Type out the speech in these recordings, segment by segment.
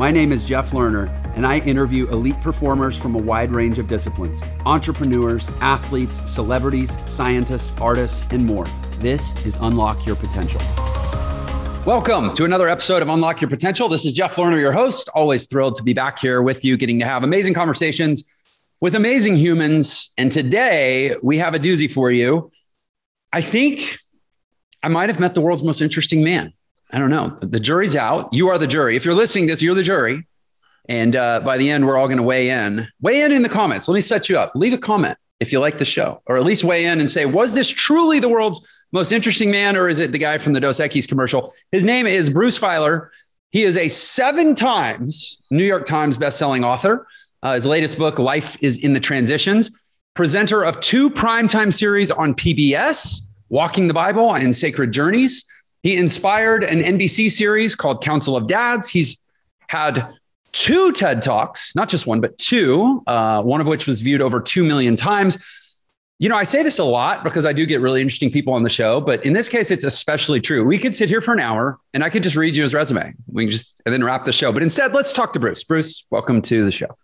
My name is Jeff Lerner, and I interview elite performers from a wide range of disciplines entrepreneurs, athletes, celebrities, scientists, artists, and more. This is Unlock Your Potential. Welcome to another episode of Unlock Your Potential. This is Jeff Lerner, your host. Always thrilled to be back here with you, getting to have amazing conversations with amazing humans. And today we have a doozy for you. I think I might have met the world's most interesting man. I don't know. The jury's out. You are the jury. If you're listening to this, you're the jury. And uh, by the end, we're all going to weigh in. Weigh in in the comments. Let me set you up. Leave a comment if you like the show, or at least weigh in and say, was this truly the world's most interesting man, or is it the guy from the Dos Equis commercial? His name is Bruce Feiler. He is a seven times New York Times bestselling author. Uh, his latest book, Life is in the Transitions, presenter of two primetime series on PBS, Walking the Bible and Sacred Journeys. He inspired an NBC series called Council of Dads. He's had two TED Talks, not just one, but two, uh, one of which was viewed over 2 million times. You know, I say this a lot because I do get really interesting people on the show, but in this case, it's especially true. We could sit here for an hour and I could just read you his resume. We can just and then wrap the show. But instead, let's talk to Bruce. Bruce, welcome to the show.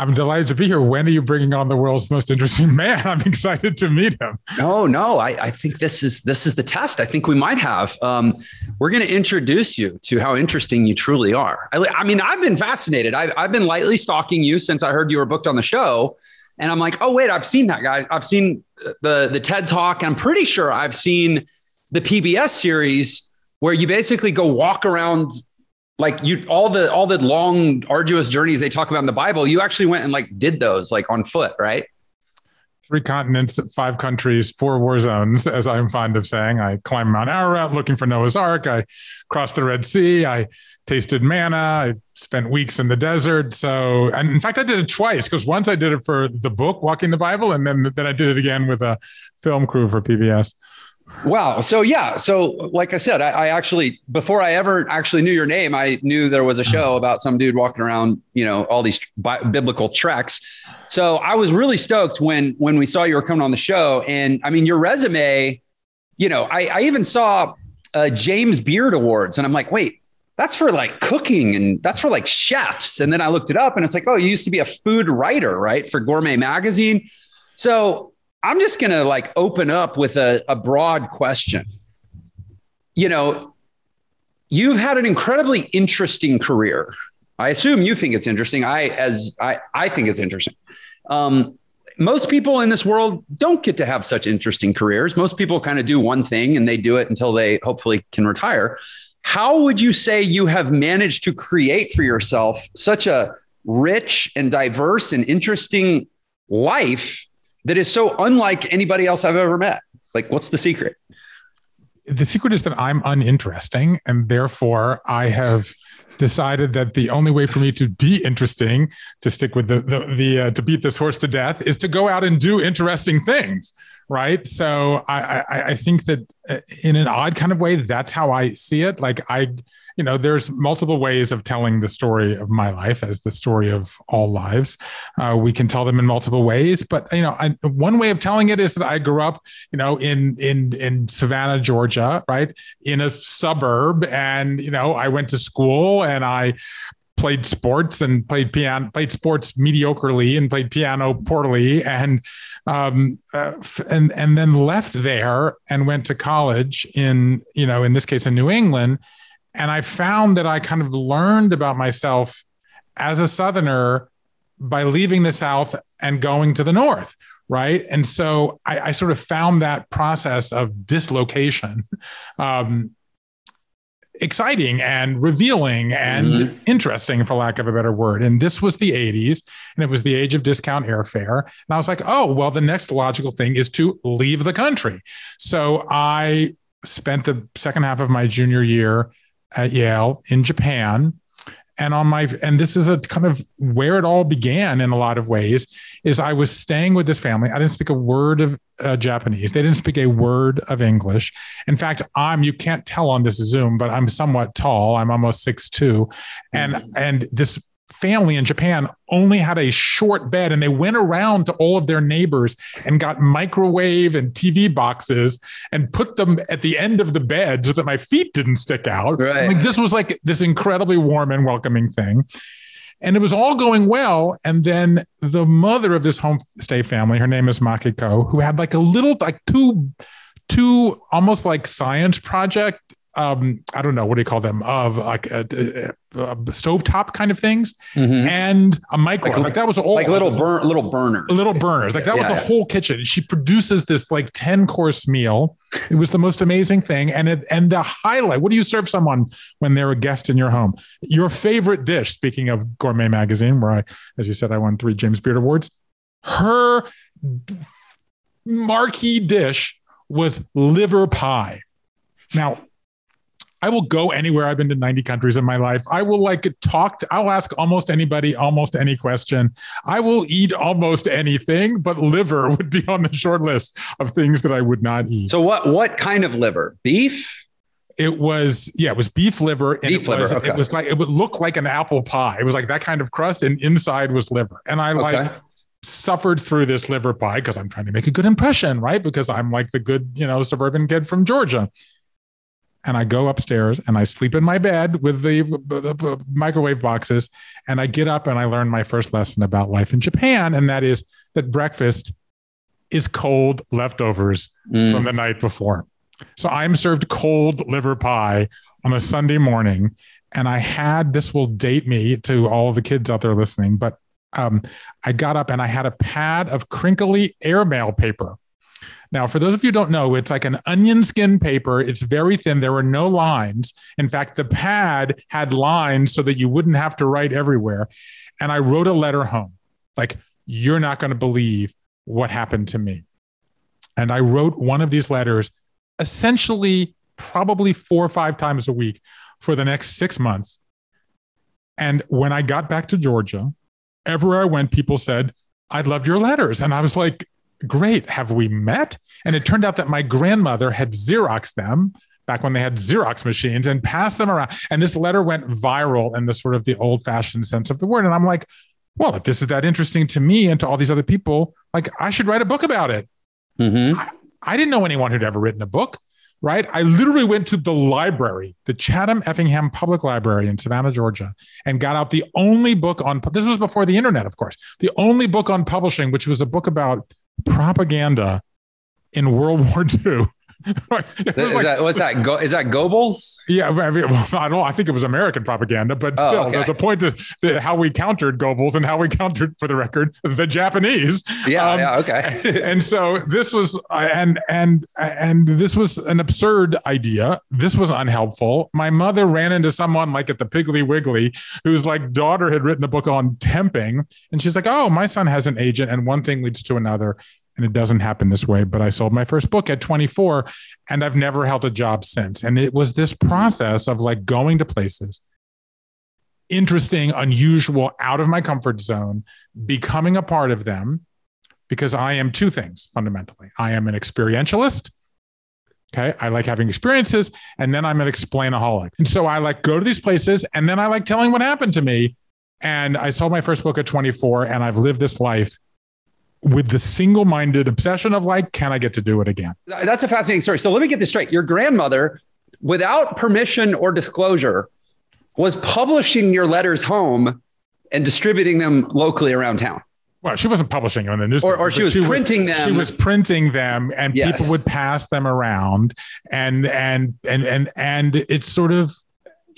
I'm delighted to be here. When are you bringing on the world's most interesting man? I'm excited to meet him. Oh no, I, I think this is this is the test. I think we might have. Um, we're going to introduce you to how interesting you truly are. I, I mean, I've been fascinated. I've, I've been lightly stalking you since I heard you were booked on the show, and I'm like, oh wait, I've seen that guy. I've seen the the TED Talk. I'm pretty sure I've seen the PBS series where you basically go walk around like you all the all the long arduous journeys they talk about in the bible you actually went and like did those like on foot right? Three continents five countries four war zones as i'm fond of saying. I climbed mount ararat looking for noah's ark. I crossed the red sea. I tasted manna. I spent weeks in the desert. So and in fact i did it twice because once i did it for the book walking the bible and then then i did it again with a film crew for pbs Wow. So yeah. So like I said, I, I, actually before I ever actually knew your name, I knew there was a show about some dude walking around, you know, all these bi- biblical treks. So I was really stoked when when we saw you were coming on the show, and I mean your resume. You know, I, I even saw uh, James Beard Awards, and I'm like, wait, that's for like cooking and that's for like chefs. And then I looked it up, and it's like, oh, you used to be a food writer, right, for Gourmet Magazine. So I'm just going to like open up with a, a broad question. You know, you've had an incredibly interesting career. I assume you think it's interesting. I, as I, I think it's interesting. Um, most people in this world don't get to have such interesting careers. Most people kind of do one thing and they do it until they hopefully can retire. How would you say you have managed to create for yourself such a rich and diverse and interesting life that is so unlike anybody else I've ever met? Like, what's the secret? The secret is that I'm uninteresting, and therefore I have decided that the only way for me to be interesting, to stick with the the, the uh, to beat this horse to death, is to go out and do interesting things right? So I, I, I think that uh, in an odd kind of way that's how i see it. Like i you know there's multiple ways of telling the story of my life as the story of all lives. Uh, we can tell them in multiple ways but you know I, one way of telling it is that i grew up you know in in in savannah georgia right? In a suburb and you know i went to school and i played sports and played piano, played sports mediocrely and played piano poorly, and um, uh, and and then left there and went to college in you know in this case in New England, and I found that I kind of learned about myself as a Southerner by leaving the South and going to the North right? And so I, I, sort of found that process of dislocation um, exciting and revealing and mm-hmm. interesting, for lack of a better word. And this was the 80s, and it was the age of discount airfare. And I was like, oh, well, the next logical thing is to leave the country. So I spent the second half of my junior year at Yale in Japan and on my and this is a kind of where it all began in a lot of ways is i was staying with this family. I didn't speak a word of uh, japanese. They didn't speak a word of english. In fact i'm you can't tell on this zoom but i'm somewhat tall. I'm almost six two. And and this family in Japan only had a short bed and they went around to all of their neighbors and got microwave and TV boxes and put them at the end of the bed so that my feet didn't stick out. Right. Like this was like this incredibly warm and welcoming thing. And it was all going well. And then the mother of this homestay family, her name is Makiko, who had like a little, like two, two almost like science project um i don't know what do you call them? Of like a, a, a stovetop kind of things Mhm. and a microwave like, Like- that was all Like little burn, little burner. little burners. Like that was the yeah. whole kitchen. She produces this like 10 course meal. It was the most amazing thing. And it and the highlight what do you serve someone when they're a guest in your home? Your favorite dish speaking of gourmet magazine where i as you said i won three james beard awards. Her marquee dish was liver pie. Now I will go anywhere. I've been to 90 countries in my life. I will like talk to, I'll ask almost anybody, almost any question. I will eat almost anything, but liver would be on the short list of things that I would not eat. So what what kind of liver? Beef? it was, yeah, it was beef liver. And Beef it was, liver, okay. it was like, it would look like an apple pie. It was like that kind of crust and inside was liver. And I like, suffered through this liver pie because I'm trying to make a good impression, right? Because I'm like the good, you know, suburban kid from Georgia. And I go upstairs and I sleep in my bed with the, the- the microwave boxes. And I get up and I learn my first lesson about life in Japan. And that is that breakfast is cold leftovers Mm. from the night before. So I'm served cold liver pie on a Sunday morning. And I had this will date me to all the kids out there listening, but um, I got up and I had a pad of crinkly airmail paper. Now, for those of you who don't know, it's like an onion skin paper. It's very thin. There were no lines. In fact, the pad had lines so that you wouldn't have to write everywhere. And I wrote a letter home like, you're not going to believe what happened to me. And I wrote one of these letters essentially probably four or five times a week for the next six months. And when I got back to Georgia, everywhere I went, people said, I loved your letters. And I was like, great. Have we met? And it turned out that my grandmother had Xeroxed them back when they had Xerox machines and passed them around. And this letter went viral in the sort of the old fashioned sense of the word. And I'm like, well, if this is that interesting to me and to all these other people, like I should write a book about it. Mhm. I didn't know anyone who'd ever written a book, right? I literally went to the library, the Chatham Effingham Public Library in Savannah, Georgia, and got out the only book on this was before the internet, of course, the only book on publishing, which was a book about propaganda in World War II. Is like- that what's that? Go, is that Goebbels? yeah, I, mean, well, I don't. I think it was American propaganda, but Oh, still, okay. the, the point is how we countered Goebbels and how we countered, for the record, the Japanese. Yeah, Um, yeah, okay. and so this was and and and this was an absurd idea this was unhelpful my mother ran into someone like at the piggly wiggly whose like daughter had written a book on temping and she's like oh my son has an agent and one thing leads to another and it doesn't happen this way but i sold my first book at 24 and i've never held a job since and it was this process of like going to places interesting unusual out of my comfort zone becoming a part of them because I am two things fundamentally. I am an experientialist. Okay. I like having experiences and then I'm an explainaholic. And so I like go to these places and then I like telling what happened to me. And I sold my first book at 24 and I've lived this life with the single minded obsession of like, can I get to do it again? That's a fascinating story. So let me get this straight. Your grandmother, without permission or disclosure, was publishing your letters home and distributing them locally around town. Well, she wasn't publishing them in the newspaper, or she but was printing them. She was printing them, and Yes. people would pass them around, and and and and and it's sort of,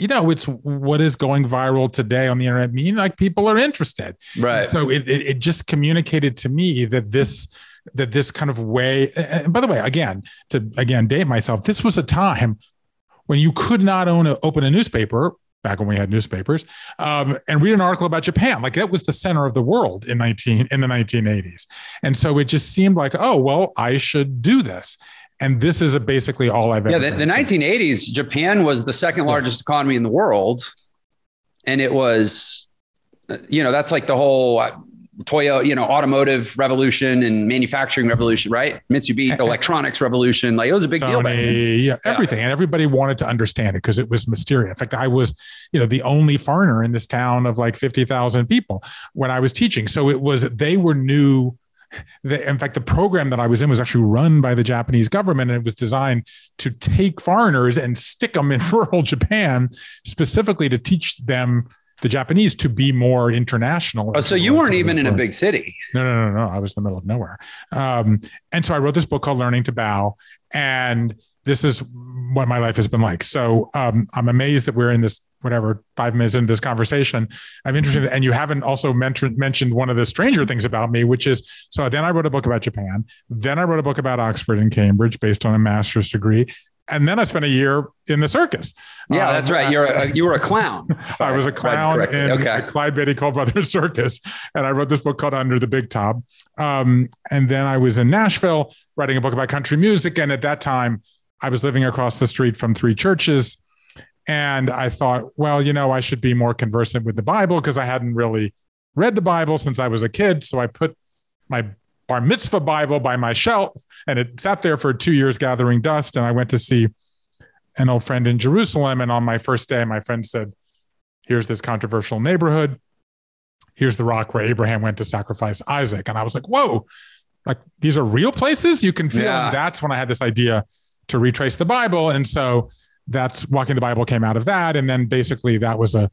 you know, it's what is going viral today on the internet. I mean, like people are interested, Right. so it, it it just communicated to me that this that this kind of way. And by the way, again to again date myself, this was a time when you could not own a, open a newspaper back when we had newspapers um, and read an article about Japan. Like that was the center of the world in 19 in the 1980s. And so it just seemed like, oh, well, I should do this. And this is basically all I've yeah, ever the, the 1980s, Japan was the second Yes. largest economy in the world. And it was, you know, that's like the whole uh, Toyota, you know, automotive revolution and manufacturing revolution, right? Mitsubishi electronics revolution. Like it was a big Sony, deal. Back Yeah, everything. Yeah. And everybody wanted to understand it because it was mysterious. In fact, I was, you know, the only foreigner in this town of like 50,000 people when I was teaching. So it was, they were new. The, in fact, the program that I was in was actually run by the Japanese government, and it was designed to take foreigners and stick them in rural Japan, specifically to teach them the Japanese to be more international. Oh, so you weren't even in a big city. No, no, no, no. I was in the middle of nowhere. Um, and so I wrote this book called Learning to Bow. And this is what my life has been like. So um, I'm amazed that we're in this, whatever, five minutes into this conversation. I'm interested. And you haven't also mentioned, mentioned one of the stranger things about me, which is so then I wrote a book about Japan. Then I wrote a book about Oxford and Cambridge based on a master's degree and then I spent a year in the circus. Yeah, um, that's right. You're a, you were a clown. I was a clown in okay. the Clyde Beatty Cole Brothers Circus, and I wrote this book called Under the Big Top. Um, and then I was in Nashville writing a book about country music, and at that time, I was living across the street from three churches, and I thought, well, you know, I should be more conversant with the Bible because I hadn't really read the Bible since I was a kid. So I put my bar mitzvah Bible by my shelf, and it sat there for two years gathering dust. And I went to see an old friend in Jerusalem. And on my first day, my friend said, Here's this controversial neighborhood. Here's the rock where Abraham went to sacrifice Isaac. And I was like, Whoa, like these are real places you can feel. Yeah. And that's when I had this idea to retrace the Bible. And so that's walking the Bible came out of that. And then basically that was a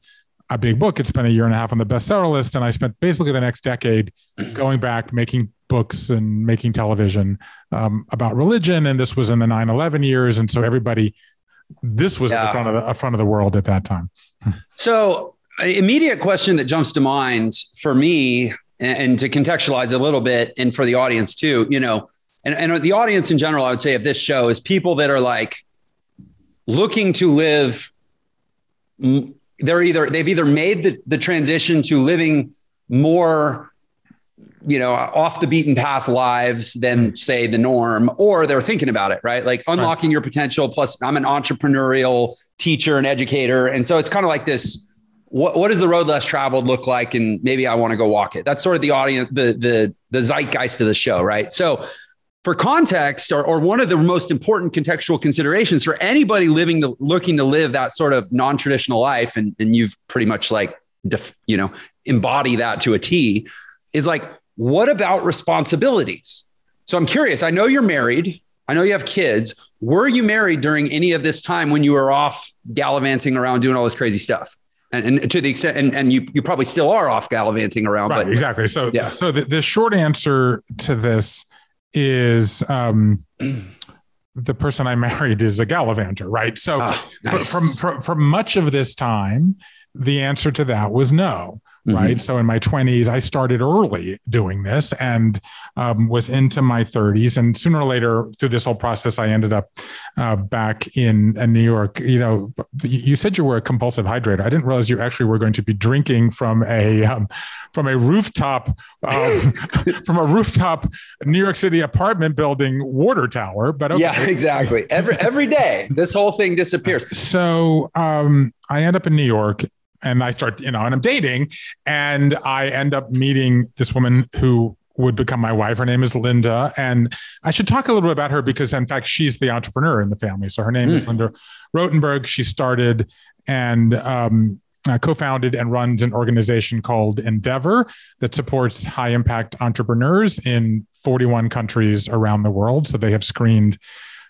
a big book. It's been a year and a half on the bestseller list. And I spent basically the next decade going back, making books and making television um, about religion. And this was in the 9 11 years. And so everybody, this was yeah. the front of the front of the world at that time. so, immediate question that jumps to mind for me, and to contextualize a little bit, and for the audience too, you know, and, and the audience in general, I would say of this show is people that are like looking to live they're either they've either made the, the transition to living more you know off the beaten path lives than say the norm or they're thinking about it right? Like unlocking right. your potential plus i'm an entrepreneurial teacher and educator. And so it's kind of like this what, what does the road less traveled look like? And maybe i want to go walk it. That's sort of the audience the the the zeitgeist of the show right? So for context or, or one of the most important contextual considerations for anybody living the, looking to live that sort of non-traditional life and, and you've pretty much like def, you know embody that to a t is like what about responsibilities? So i'm curious i know you're married i know you have kids. Were you married during any of this time when you were off gallivanting around doing all this crazy stuff? And, and to the extent and, and you, you probably still are off gallivanting around right, but exactly. So yeah. so the, the short answer to this is um, the person I married is a gallivanter, right? So oh, nice. from, from, from much of this time, the answer to that was no mm-hmm. right? So in my 20s, I started early doing this and um, was into my 30s. And sooner or later, through this whole process, I ended up uh, back in, in, New York. You know, you said you were a compulsive hydrator. I didn't realize you actually were going to be drinking from a um, from a rooftop um, from a rooftop New York City apartment building water tower. But okay. yeah, exactly. Every every day, this whole thing disappears. So um, I end up in New York and I start, you know, and I'm dating, and I end up meeting this woman who would become my wife. Her name is Linda. And I should talk a little bit about her because, in fact, she's the entrepreneur in the family. So her name mm. is hmm. Linda Rottenberg. She started and um, uh, co founded and runs an organization called Endeavor that supports high impact entrepreneurs in 41 countries around the world. So they have screened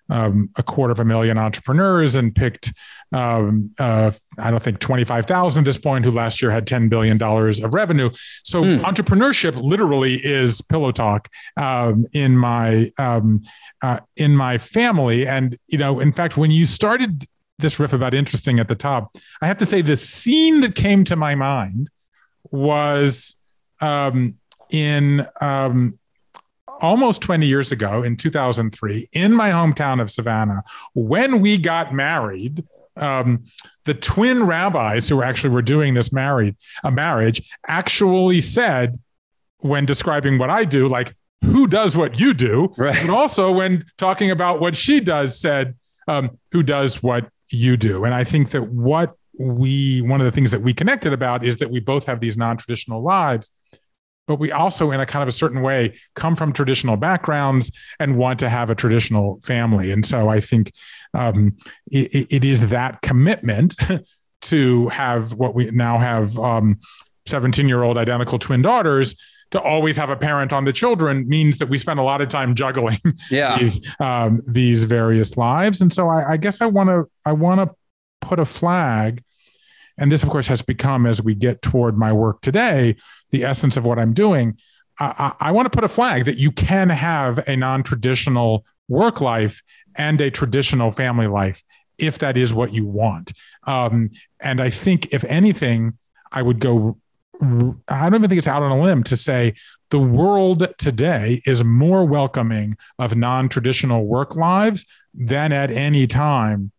um, a quarter of a million entrepreneurs and picked, um, uh, I don't think 25,000 at this point, who last year had $10 billion of revenue. So mm. entrepreneurship literally is pillow talk um, in my, um, uh, in my family. And, you know, in fact, when you started this riff about interesting at the top, I have to say the scene that came to my mind was um, in um, almost 20 years ago in 2003 in my hometown of Savannah when we got married. Um, the twin rabbis who actually were doing this married a marriage actually said when describing what I do, like who does what you do, right. and also when talking about what she does, said um, who does what you do. And I think that what we one of the things that we connected about is that we both have these non-traditional lives but we also, in a kind of a certain way, come from traditional backgrounds and want to have a traditional family. And so I think um, it, it is that commitment to have what we now have 17 um, year old identical twin daughters to always have a parent on the children means that we spend a lot of time juggling yeah. these um, these various lives. And so I, I guess I want to I want to put a flag, and this of course has become as we get toward my work today the essence of what I'm doing. I, I, I want to put a flag that you can have a non traditional work life and a traditional family life if that is what you want. Um, and I think if anything, I would go I don't even think it's out on a limb to say the world today is more welcoming of non traditional work lives than at any time,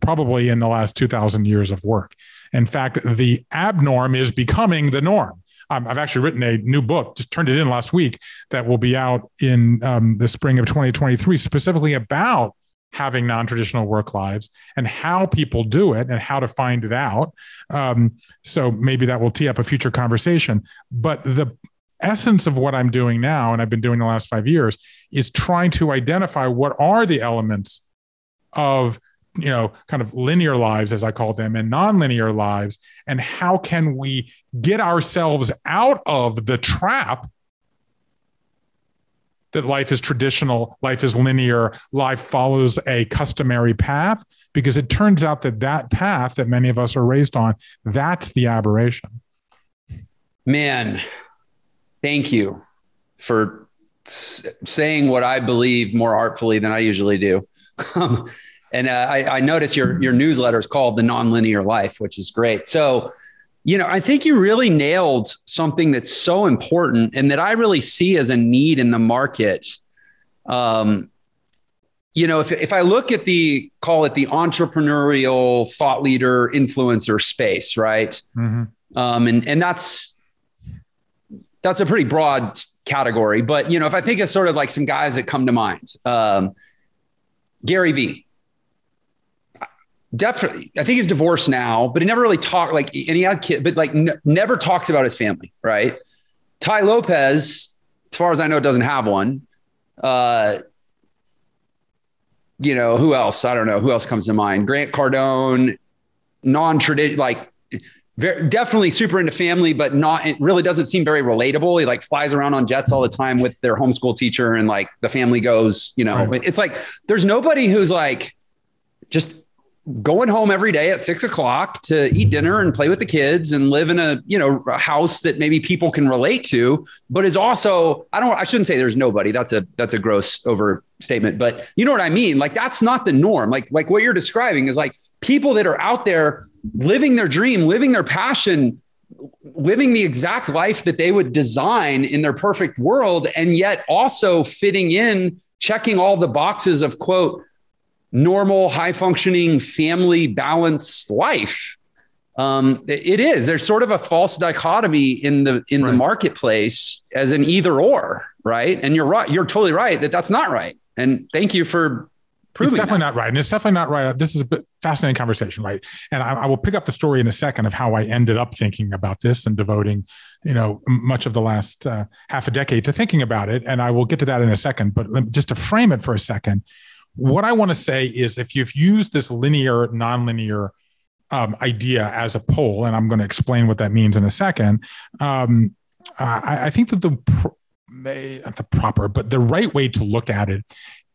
probably in the last 2,000 years of work. In fact, the abnorm is becoming the norm. Um, I've actually written a new book, just turned it in last week, that will be out in um, the spring of 2023, specifically about having non-traditional work lives and how people do it and how to find it out. Um, so maybe that will tee up a future conversation. But the essence of what i'm doing now and i've been doing the last five years is trying to identify what are the elements of you know kind of linear lives as i call them and nonlinear lives and how can we get ourselves out of the trap that life is traditional, life is linear, life follows a customary path, because it turns out that that path that many of us are raised on, that's the aberration. Man, thank you for saying what I believe more artfully than I usually do. Um, and uh, I, I notice your your newsletter is called the nonlinear life, which is great. So you know, I think you really nailed something that's so important and that I really see as a need in the market. Um, you know, if, if I look at the call it the entrepreneurial thought leader influencer space, right? Mm-hmm. Um, and and that's that's a pretty broad category. But you know, if I think of sort of like some guys that come to mind, um, Gary Vee, definitely i think he's divorced now but he never really talked like and he had kids but like n- never talks about his family right? Tai Lopez as far as i know doesn't have one. Uh you know who else? I don't know. Who else comes to mind? Grant cardone non-traditional like very, definitely super into family, but not, it really doesn't seem very relatable. He like flies around on jets all the time with their homeschool teacher and like the family goes, you know, right. it's like, there's nobody who's like just going home every day at six o'clock to eat dinner and play with the kids and live in a you know a house that maybe people can relate to but is also i don't i shouldn't say there's nobody. That's a that's a gross overstatement but you know what i mean? Like that's not the norm. Like like what you're describing is like people that are out there living their dream living their passion living the exact life that they would design in their perfect world and yet also fitting in checking all the boxes of quote normal, high functioning, family balanced life. Um, it is. There's sort of a false dichotomy in the in right. the marketplace as an either or, right? And you're right. You're totally right that that's not right. And thank you for it's definitely that. not right. And it's definitely not right. This is a fascinating conversation, right? And I, I, will pick up the story in a second of how I ended up thinking about this and devoting, you know, much of the last uh, half a decade to thinking about it. And I will get to that in a second. But just to frame it for a second, what I want to say is if you've used this linear, nonlinear um, idea as a pole, and I'm going to explain what that means in a second, um, I, I, think that the not the proper, but the right way to look at it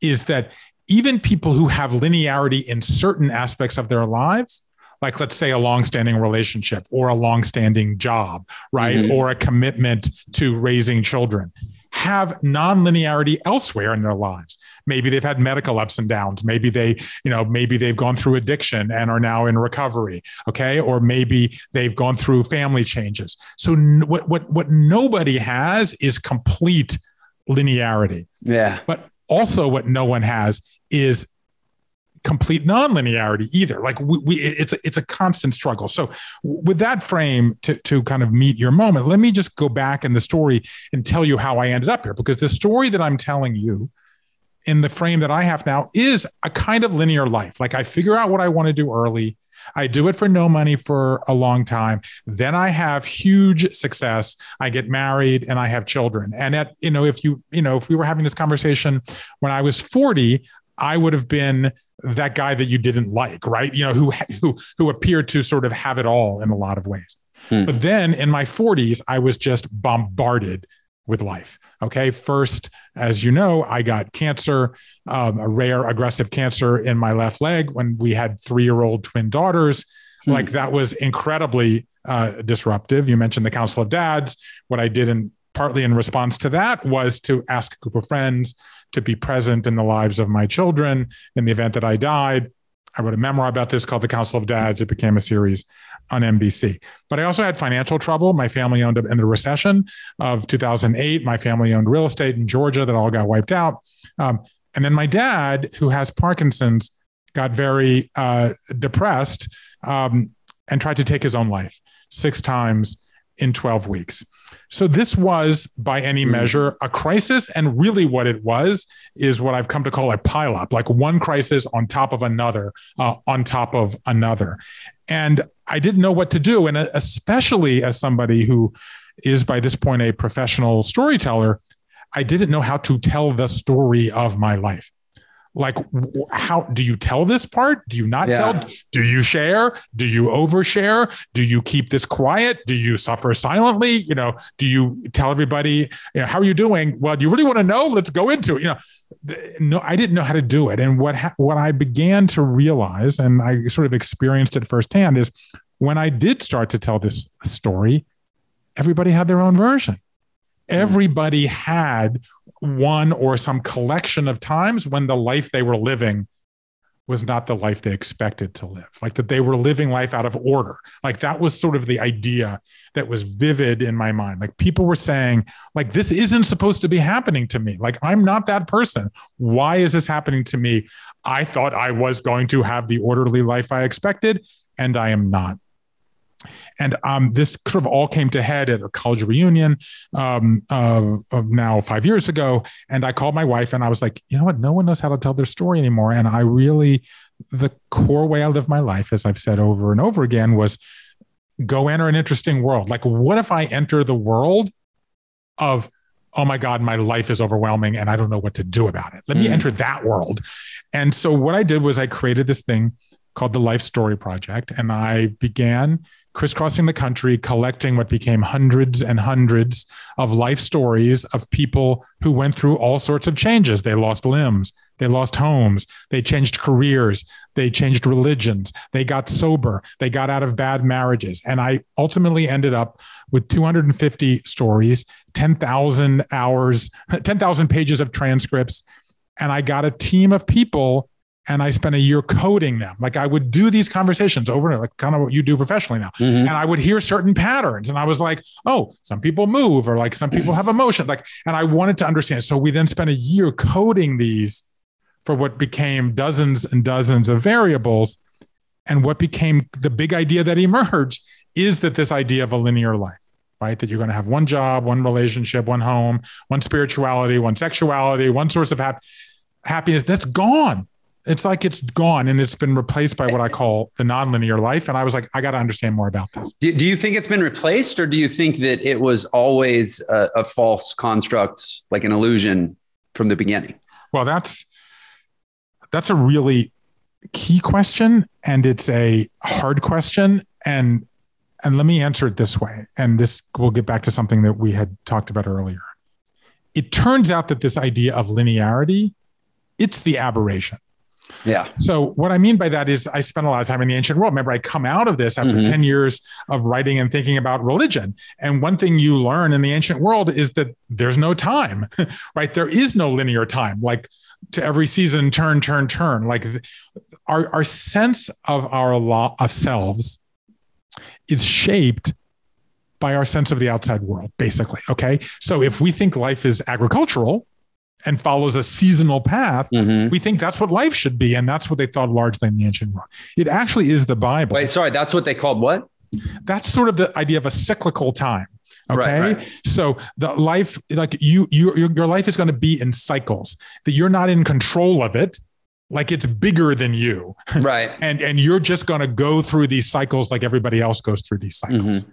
is that even people who have linearity in certain aspects of their lives, like let's say a long-standing relationship or a long-standing job, right, mm-hmm. or a commitment to raising children, have nonlinearity elsewhere in their lives. Maybe they've had medical ups and downs. Maybe they, you know, maybe they've gone through addiction and are now in recovery. Okay. Or maybe they've gone through family changes. So what, what, what nobody has is complete linearity. Yeah. But also what no one has is complete nonlinearity either. Like we, we, it's a, it's a constant struggle. So with that frame to to kind of meet your moment, let me just go back in the story and tell you how I ended up here because the story that I'm telling you in the frame that I have now is a kind of linear life. Like I figure out what I want to do early. I do it for no money for a long time. Then I have huge success. I get married and I have children. And at, you know, if you, you know, if we were having this conversation when I was 40, I would have been that guy that you didn't like, right? You know, who who who appeared to sort of have it all in a lot of ways. Hmm. But then in my 40s, I was just bombarded with life. Okay. First, as you know, I got cancer, um, a rare aggressive cancer in my left leg when we had three year old twin daughters. Hmm. Like that was incredibly uh, disruptive. You mentioned the Council of Dads. What I did in partly in response to that was to ask a group of friends to be present in the lives of my children in the event that I died. I wrote a memoir about this called The Council of Dads. It became a series on NBC. But I also had financial trouble. My family owned up in the recession of 2008. My family owned real estate in Georgia that all got wiped out. Um, and then my dad, who has Parkinson's, got very uh, depressed um, and tried to take his own life six times in 12 weeks. So this was, by any hmm. measure, a crisis. And really, what it was is what I've come to call a pileup, like one crisis on top of another, uh, on top of another. And I didn't know what to do. And uh, especially as somebody who is, by this point, a professional storyteller, I didn't know how to tell the story of my life like how do you tell this part? Do you not yeah. tell do you share? Do you overshare? Do you keep this quiet? Do you suffer silently? You know do you tell everybody you know how are you doing? Well do you really want to know? Let's go into it you know. No i didn't know how to do it. And what ha- what i began to realize and i sort of experienced it firsthand is when i did start to tell this story everybody had their own version. Hmm. everybody had one or some collection of times when the life they were living was not the life they expected to live. Like that they were living life out of order. Like that was sort of the idea that was vivid in my mind. Like people were saying like this isn't supposed to be happening to me. Like i'm not that person. Why is this happening to me? I thought i was going to have the orderly life i expected and i am not and um, this sort of all came to head at a college reunion um, uh, now five years ago. And I called my wife and I was like, you know what? No one knows how to tell their story anymore. And I really, the core way I live my life, as I've said over and over again, was go enter an interesting world. Like, what if I enter the world of, oh my God, my life is overwhelming and I don't know what to do about it? Let mm. me enter that world. And so, what I did was I created this thing called the Life Story Project. And I began crisscrossing the country, collecting what became hundreds and hundreds of life stories of people who went through all sorts of changes. They lost limbs, they lost homes, they changed careers, they changed religions, they got sober, they got out of bad marriages. And I ultimately ended up with 250 stories, 10,000 hours, 10,000 pages of transcripts. And I got a team of people and I spent a year coding them. Like I would do these conversations over and over, like kind of what you do professionally now. Mm-hmm. And I would hear certain patterns. And I was like, oh, some people move or like some people have emotion. Like, and I wanted to understand. So we then spent a year coding these for what became dozens and dozens of variables. And what became the big idea that emerged is that this idea of a linear life, right? That you're going to have one job, one relationship, one home, one spirituality, one sexuality, one source of hap- happiness that's gone it's like it's gone and it's been replaced by what I call the nonlinear life. And I was like, I got to understand more about this. Do, do, you think it's been replaced, or do you think that it was always a, a false construct, like an illusion from the beginning? Well, that's that's a really key question, and it's a hard question. And and let me answer it this way. And this will get back to something that we had talked about earlier. It turns out that this idea of linearity, it's the aberration yeah. So what I mean by that is I spent a lot of time in the ancient world. Remember, I come out of this after mm-hmm. 10 years of writing and thinking about religion. And one thing you learn in the ancient world is that there's no time, right? There is no linear time. Like to every season, turn, turn, turn. Like our, our sense of our law of selves is shaped by our sense of the outside world, basically. Okay. So if we think life is agricultural, and follows a seasonal path, mm-hmm. we think that's what life should be. And that's what they thought largely in the ancient world. It actually is the Bible. Wait, sorry, that's what they called what? That's sort of the idea of a cyclical time. Okay. Right, right. So the life, like you, you, your, your life is going to be in cycles that you're not in control of it. like it's bigger than you. Right. and and you're just going to go through these cycles like everybody else goes through these cycles. Mm-hmm.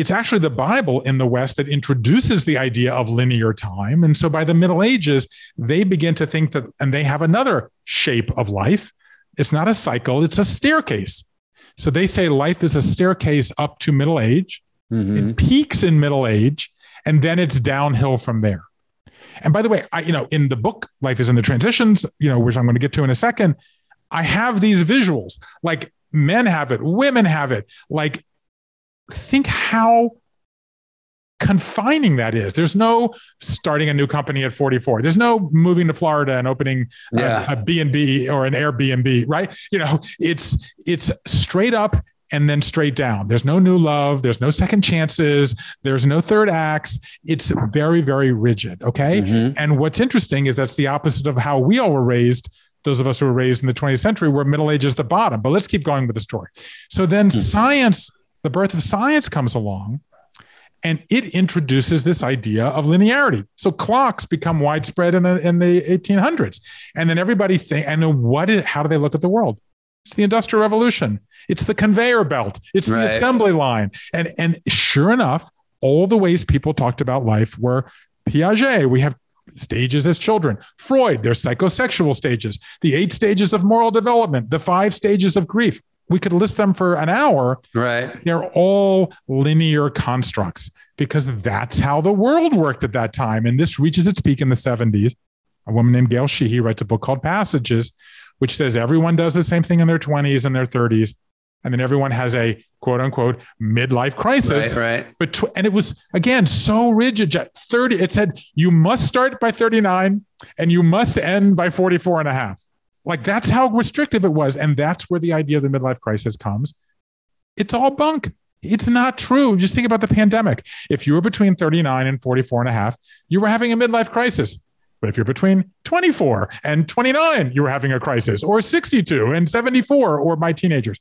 It's actually the Bible in the West that introduces the idea of linear time. And so by the Middle Ages, they begin to think that, and they have another shape of life. It's not a cycle, it's a staircase. So they say life is a staircase up to middle age. Mm-hmm. It peaks in middle age, and then it's downhill from there. And by the way, I, you know, in the book, Life is in the Transitions, you know, which I'm going to get to in a second, I have these visuals. Like men have it, women have it. Like, think how confining that is. There's no starting a new company at 44. There's no moving to Florida and opening yeah. a, a B&B or an Airbnb, right? You know, it's it's straight up and then straight down. There's no new love. There's no second chances. There's no third acts. It's very, very rigid. Okay. Mm-hmm. And what's interesting is that's the opposite of how we all were raised. Those of us who were raised in the 20th century, where middle age is the bottom. But let's keep going with the story. So then mm-hmm. science, the birth of science comes along and it introduces this idea of linearity. So clocks become widespread in the in the 1800s, and then everybody think and what is how do they look at the world? It's the Industrial Revolution. It's the conveyor belt. It's right. the assembly line. And, and sure enough, all the ways people talked about life were Piaget. We have stages as children. Freud, there's psychosexual stages, the eight stages of moral development, the five stages of grief. We could list them for an hour. Right. They're all linear constructs because that's how the world worked at that time. And this reaches its peak in the 70s. A woman named Gail Sheehy writes a book called Passages, which says everyone does the same thing in their 20s and their 30s. And then everyone has a quote unquote midlife crisis. Right, right. But tw- and it was again so rigid. 30, it said you must start by 39 and you must end by 44 and a half. Like that's how restrictive it was. And that's where the idea of the midlife crisis comes. It's all bunk. It's not true. Just think about the pandemic. If you were between 39 and 44 and a half, you were having a midlife crisis. But if you're between 24 and 29, you were having a crisis, or 62 and 74, or my teenagers.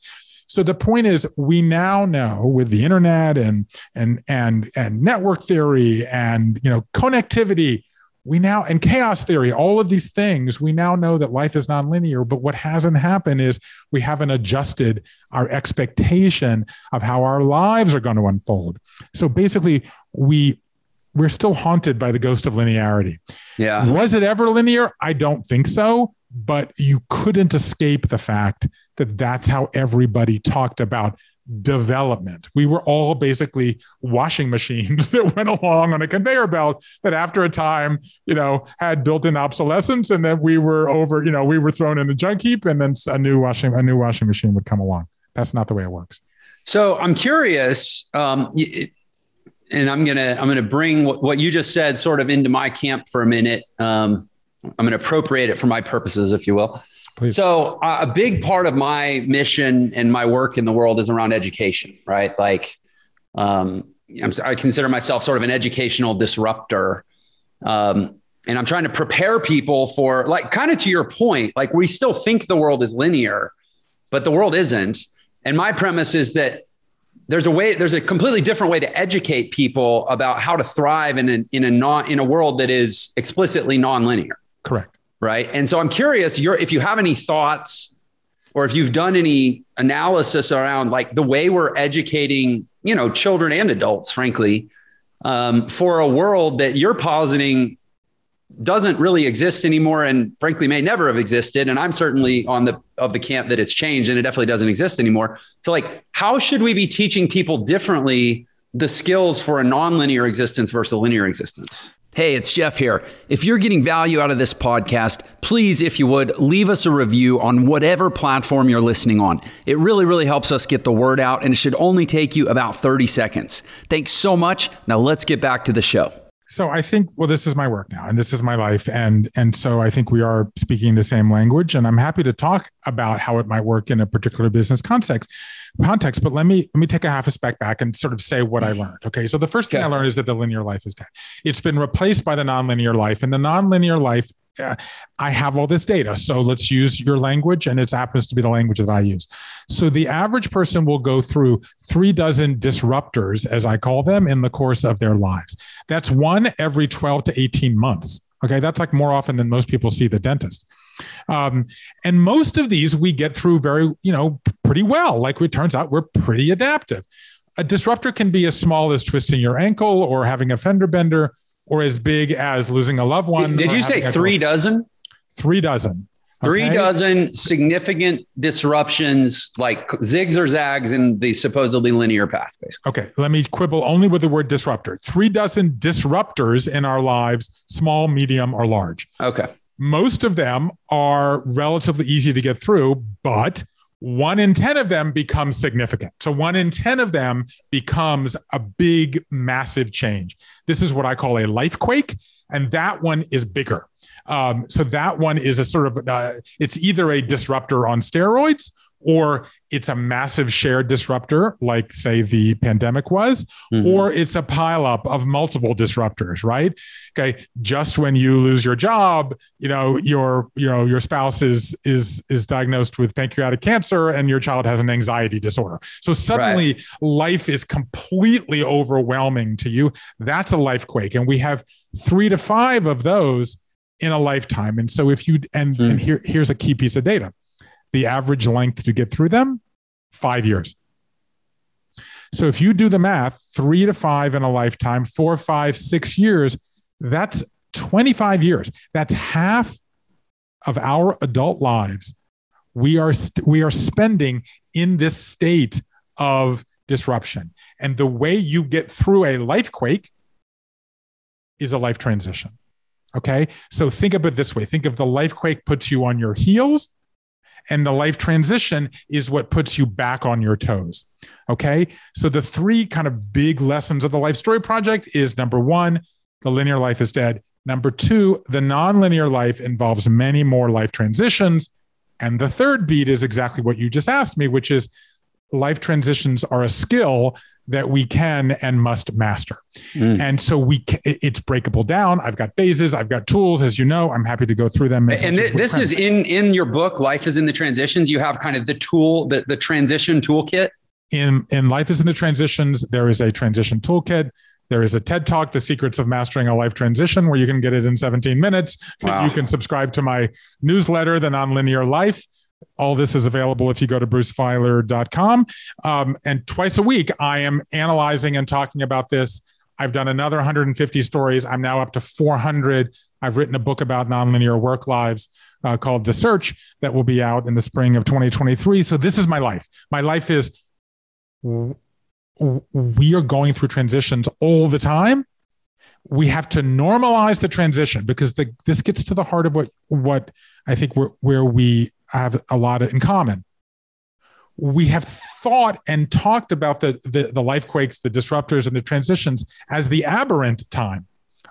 So the point is, we now know with the internet and and and and network theory and you know connectivity, we now and chaos theory, all of these things, we now know that life is nonlinear. But what hasn't happened is we haven't adjusted our expectation of how our lives are going to unfold. So basically, we we're still haunted by the ghost of linearity. Yeah. Was it ever linear? I don't think so. But you couldn't escape the fact that that's how everybody talked about development. We were all basically washing machines that went along on a conveyor belt that after a time, you know, had built-in obsolescence and then we were over, you know, we were thrown in the junk heap and then a new washing a new washing machine would come along. That's not the way it works. So I'm curious. Um, and I'm gonna I'm gonna bring what, what you just said sort of into my camp for a minute. Um, I'm gonna appropriate it for my purposes, if you will. Please. So uh, a big part of my mission and my work in the world is around education, right? Like, um, i consider myself sort of an educational disruptor. Um, and I'm trying to prepare people for, like, kind of to your point, like, we still think the world is linear, but the world isn't. And my premise is that there's a way there's a completely different way to educate people about how to thrive in a, in a non in a world that is explicitly nonlinear correct right? And so i'm curious if you have any thoughts or if you've done any analysis around like the way we're educating you know children and adults frankly um, for a world that you're positing doesn't really exist anymore and frankly may never have existed. And i'm certainly on the of the camp that it's changed and it definitely doesn't exist anymore. So like how should we be teaching people differently the skills for a nonlinear existence versus a linear existence Hey, it's Jeff here. If you're getting value out of this podcast, please, if you would, leave us a review on whatever platform you're listening on. It really, really helps us get the word out, and it should only take you about 30 seconds. Thanks so much. Now, let's get back to the show. So I think well this is my work now and this is my life and and so I think we are speaking the same language and I'm happy to talk about how it might work in a particular business context context but let me let me take a half a spec back and sort of say what I learned okay so the first thing okay. I learned is that the linear life is dead it's been replaced by the nonlinear life and the nonlinear life uh, I have all this data. So let's use your language, and it happens to be the language that I use. So the average person will go through three dozen disruptors, as I call them, in the course of their lives. That's one every 12 to 18 months. Okay, that's like more often than most people see the dentist. Um, and most of these we get through very, you know, pretty well. Like it turns out we're pretty adaptive. A disruptor can be as small as twisting your ankle or having a fender bender, or as big as losing a loved one. Did you say three dozen? Three dozen. Three okay. dozen significant disruptions, like zigs or zags in the supposedly linear path. Basically. Okay, let me quibble only with the word disruptor. Three dozen disruptors in our lives, small, medium, or large. Okay. Most of them are relatively easy to get through, but one in 10 of them becomes significant. So one in 10 of them becomes a big, massive change. This is what I call a life quake. And that one is bigger. Um, so that one is a sort of uh, it's either a disruptor on steroids or it's a massive shared disruptor, like say the pandemic was, mm-hmm. or it's a pileup of multiple disruptors, right? Okay, just when you lose your job, you know your you know your spouse is is is diagnosed with pancreatic cancer and your child has an anxiety disorder. So suddenly right. life is completely overwhelming to you. That's a life quake, and we have three to five of those in a lifetime. And so if you and, hmm. and here here's a key piece of data. The average length to get through them, five years. So if you do the math, three to five in a lifetime, four, five, six years, that's 25 years. That's half of our adult lives we are st- we are spending in this state of disruption. And the way you get through a life quake is a life transition. Okay. So think of it this way think of the life quake puts you on your heels, and the life transition is what puts you back on your toes. Okay. So the three kind of big lessons of the Life Story Project is number one, the linear life is dead. Number two, the nonlinear life involves many more life transitions. And the third beat is exactly what you just asked me, which is life transitions are a skill that we can and must master. Mm. And so we can, it's breakable down. I've got phases, I've got tools, as you know. I'm happy to go through them. And th- this is in in your book, Life is in the Transitions. You have kind of the tool, the, the transition toolkit. In in Life is in the Transitions, there is a transition toolkit. There is a TED Talk, The Secrets of Mastering a Life Transition, where you can get it in 17 minutes. Wow. You can subscribe to my newsletter, The Nonlinear Life. All this is available if you go to brucefeiler.com. Um, and twice a week, I am analyzing and talking about this. I've done another 150 stories. I'm now up to 400. I've written a book about nonlinear work lives uh, called The Search that will be out in the spring of 2023. So this is my life. My life is we are going through transitions all the time. We have to normalize the transition because the, this gets to the heart of what what I think where, where we have a lot in common. We have thought and talked about the, the, the life quakes, the disruptors, and the transitions as the aberrant time.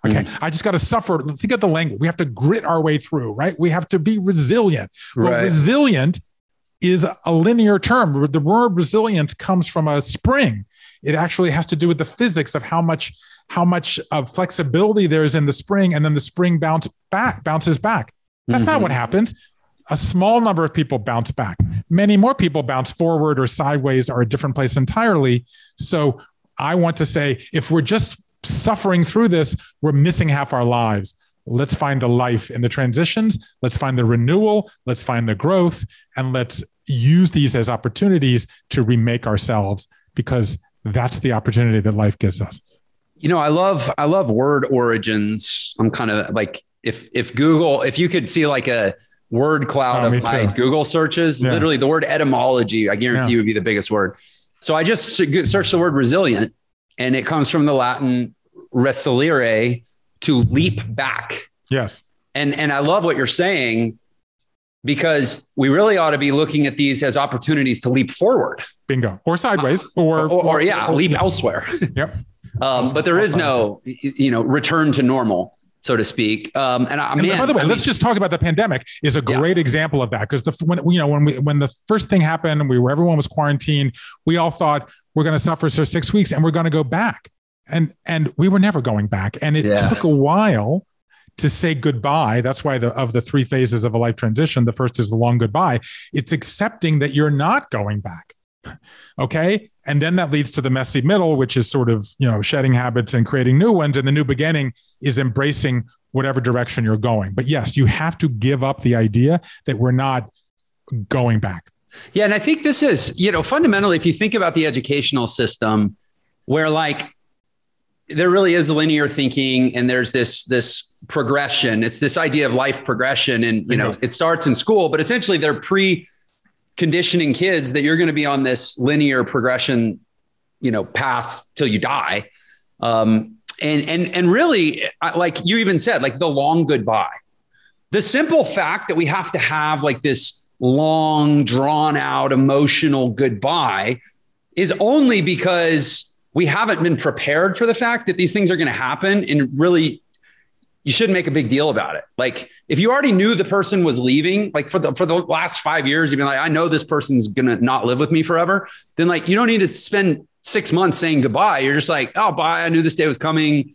Okay, mm. I just got to suffer. Think of the language. We have to grit our way through, right? We have to be resilient. Right. Well, resilient is a linear term. The word resilience comes from a spring. It actually has to do with the physics of how much how much of flexibility there is in the spring, and then the spring bounce back bounces back. That's mm-hmm. not what happens a small number of people bounce back. Many more people bounce forward or sideways or a different place entirely. So I want to say if we're just suffering through this, we're missing half our lives. Let's find the life in the transitions. Let's find the renewal. Let's find the growth. And let's use these as opportunities to remake ourselves because that's the opportunity that life gives us. You know, I love I love word origins. I'm kind of like if if Google, if you could see like a word cloud oh, of my too. Google searches. Yeah. Literally, the word etymology, I guarantee yeah. would be the biggest word. So I just searched the word resilient, and it comes from the Latin resilire, to leap back. Yes. And and I love what you're saying because we really ought to be looking at these as opportunities to leap forward. Bingo. Or sideways. Uh, or, or, or, or, yeah, or, leap elsewhere. Yep. um, but there is no, you know, return to normal so to speak. Um, and I, mean, by the way, I let's just talk about the pandemic is a great yeah. example of that because the when you know when we when the first thing happened, we were everyone was quarantined. We all thought we're going to suffer for six weeks and we're going to go back, and and we were never going back, and it yeah. took a while to say goodbye. That's why the of the three phases of a life transition, the first is the long goodbye. It's accepting that you're not going back. Okay. And then that leads to the messy middle, which is sort of, you know, shedding habits and creating new ones. And the new beginning is embracing whatever direction you're going. But yes, you have to give up the idea that we're not going back. Yeah. And I think this is, you know, fundamentally, if you think about the educational system, where like there really is linear thinking and there's this this progression it's this idea of life progression and you know it starts in school but essentially they're pre conditioning kids that you're going to be on this linear progression you know path till you die. Um, and and and really like you even said like the long goodbye. The simple fact that we have to have like this long drawn out emotional goodbye is only because we haven't been prepared for the fact that these things are going to happen and really you shouldn't make a big deal about it. Like if you already knew the person was leaving, like for the for the last five years, you've been like, I know this person's gonna not live with me forever. Then like you don't need to spend six months saying goodbye. You're just like, oh, bye. I knew this day was coming.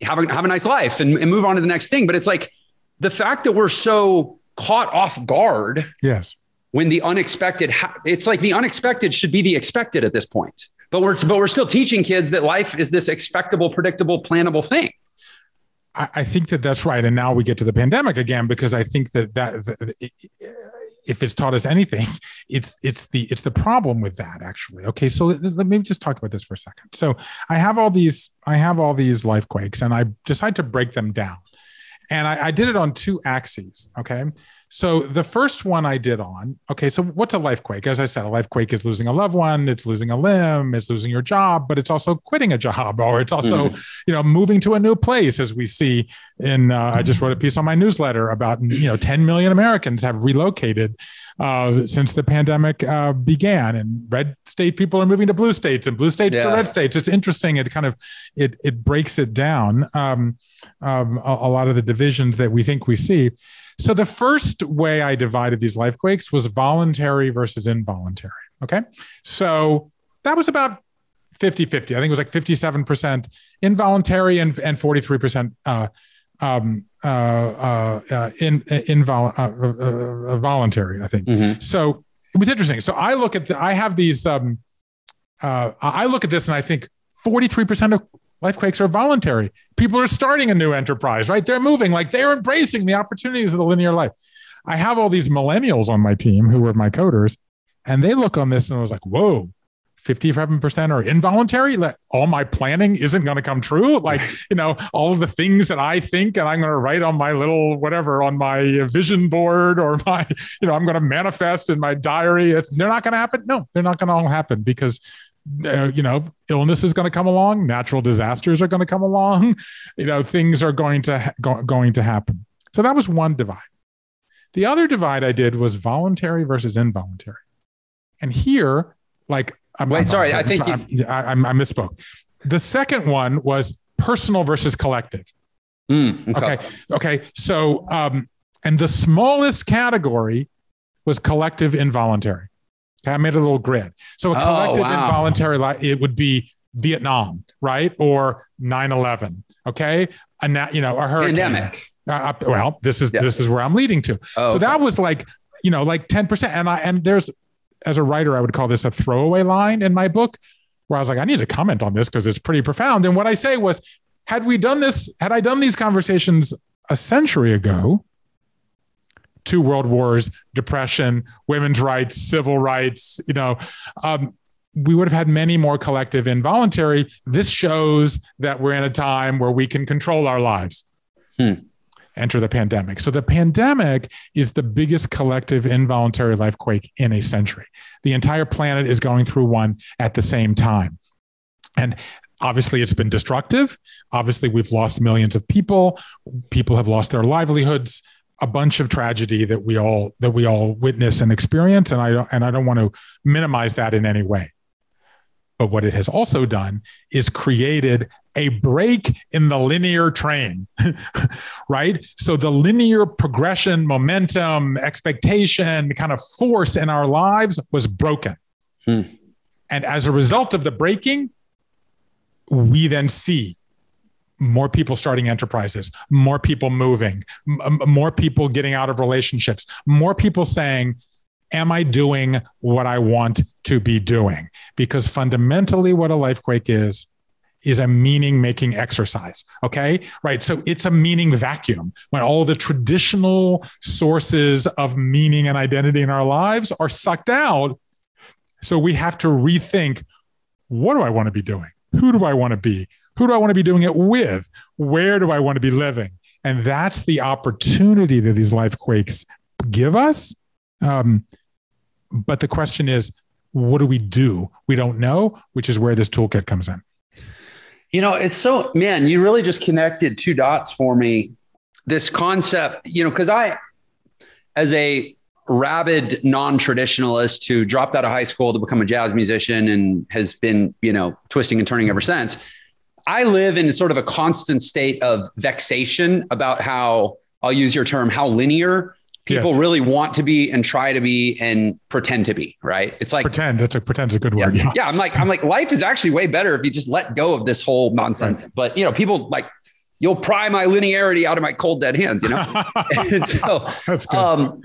Have a have a nice life and, and move on to the next thing. But it's like the fact that we're so caught off guard. Yes. When the unexpected, ha- it's like the unexpected should be the expected at this point. But we're but we're still teaching kids that life is this expectable, predictable, plannable thing. I, think that that's right. And now we get to the pandemic again because I think that that if it's taught us anything, it's it's the it's the problem with that actually. Okay, so let me just talk about this for a second. So I have all these I have all these life quakes, and I decide to break them down, and I, I did it on two axes. Okay, so the first one I did on, okay, so what's a life quake? As I said, a life quake is losing a loved one, it's losing a limb, it's losing your job, but it's also quitting a job, or it's also, mm. you know, moving to a new place, as we see in. Uh, I just wrote a piece on my newsletter about, you know, 10 million Americans have relocated uh, since the pandemic uh, began, and red state people are moving to blue states, and blue states yeah. to red states. It's interesting. It kind of it it breaks it down. Um, um, a, a lot of the divisions that we think we see. So the first way I divided these life quakes was voluntary versus involuntary. Okay. So that was about 50 50. I think it was like 57% involuntary and, and 43% uh, um, uh, uh, uh in, invol- uh, uh, voluntary, I think. Mm-hmm. So it was interesting. So I look at the, I have these, um, I look at this and I think 43% of life quakes are voluntary. People are starting a new enterprise, right? They're moving, like they're embracing the opportunities of the linear life. I have all these millennials on my team who are my coders, and they look on this and was like, whoa, 57% are involuntary. Like all my planning isn't going to come true. Like, you know, all the things that I think and I'm going to write on my little whatever on my vision board or my, you know, I'm going to manifest in my diary. They're not going to happen. No, they're not going to all happen because uh, you know, illness is going to come along, natural disasters are going to come along, you know, things are going to ha- go- going to happen. So that was one divide. The other divide I did was voluntary versus involuntary. And here, like, I'm, wait, sorry, I think you... I, I, misspoke. The second one was personal versus collective. Mm, okay. okay. Okay. So, um, and the smallest category was collective involuntary. Okay, I made a little grid. So a oh, collective oh, wow. involuntary, it would be Vietnam, right, or 9/11. Okay, And a you know a hurricane. Pandemic. Uh, well, this is this is where I'm leading to. Oh, so okay. that was like you know like 10 percent, and I and there's as a writer I would call this a throwaway line in my book, where I was like I need to comment on this because it's pretty profound. And what I say was, had we done this, had I done these conversations a century ago, two world wars, depression, women's rights, civil rights, you know, um, we would have had many more collective involuntary. This shows that we're in a time where we can control our lives. Hmm. Enter the pandemic. So the pandemic is the biggest collective involuntary life quake in a century. The entire planet is going through one at the same time. And obviously it's been destructive. Obviously, we've lost millions of people. People have lost their livelihoods a bunch of tragedy that we all that we all witness and experience and I don't and I don't want to minimize that in any way. But what it has also done is created a break in the linear train, right? So the linear progression, momentum, expectation, kind of force in our lives was broken. Hmm. And as a result of the breaking, we then see more people starting enterprises, more people moving, m- more people getting out of relationships, more people saying, Am I doing what I want to be doing? Because fundamentally, what a life quake is, is a meaning making exercise. Okay. Right. So it's a meaning vacuum when all the traditional sources of meaning and identity in our lives are sucked out. So we have to rethink what do I want to be doing? Who do I want to be? Who do I want to be doing it with? Where do I want to be living? And that's the opportunity that these life quakes give us. Um, but the question is, what do we do? We don't know, which is where this toolkit comes in. You know, it's so, man, you really just connected two dots for me. This concept, you know, because I, as a rabid non-traditionalist who dropped out of high school to become a jazz musician and has been, you know, twisting and turning ever since. I live in sort of a constant state of vexation about how I'll use your term, how linear people yes. really want to be and try to be and pretend to be, right? It's like pretend. That's a pretend's a good word. Yeah. yeah. I'm like, I'm like, life is actually way better if you just let go of this whole nonsense. Right. But you know, people like you'll pry my linearity out of my cold dead hands, you know? and so, That's good. Um,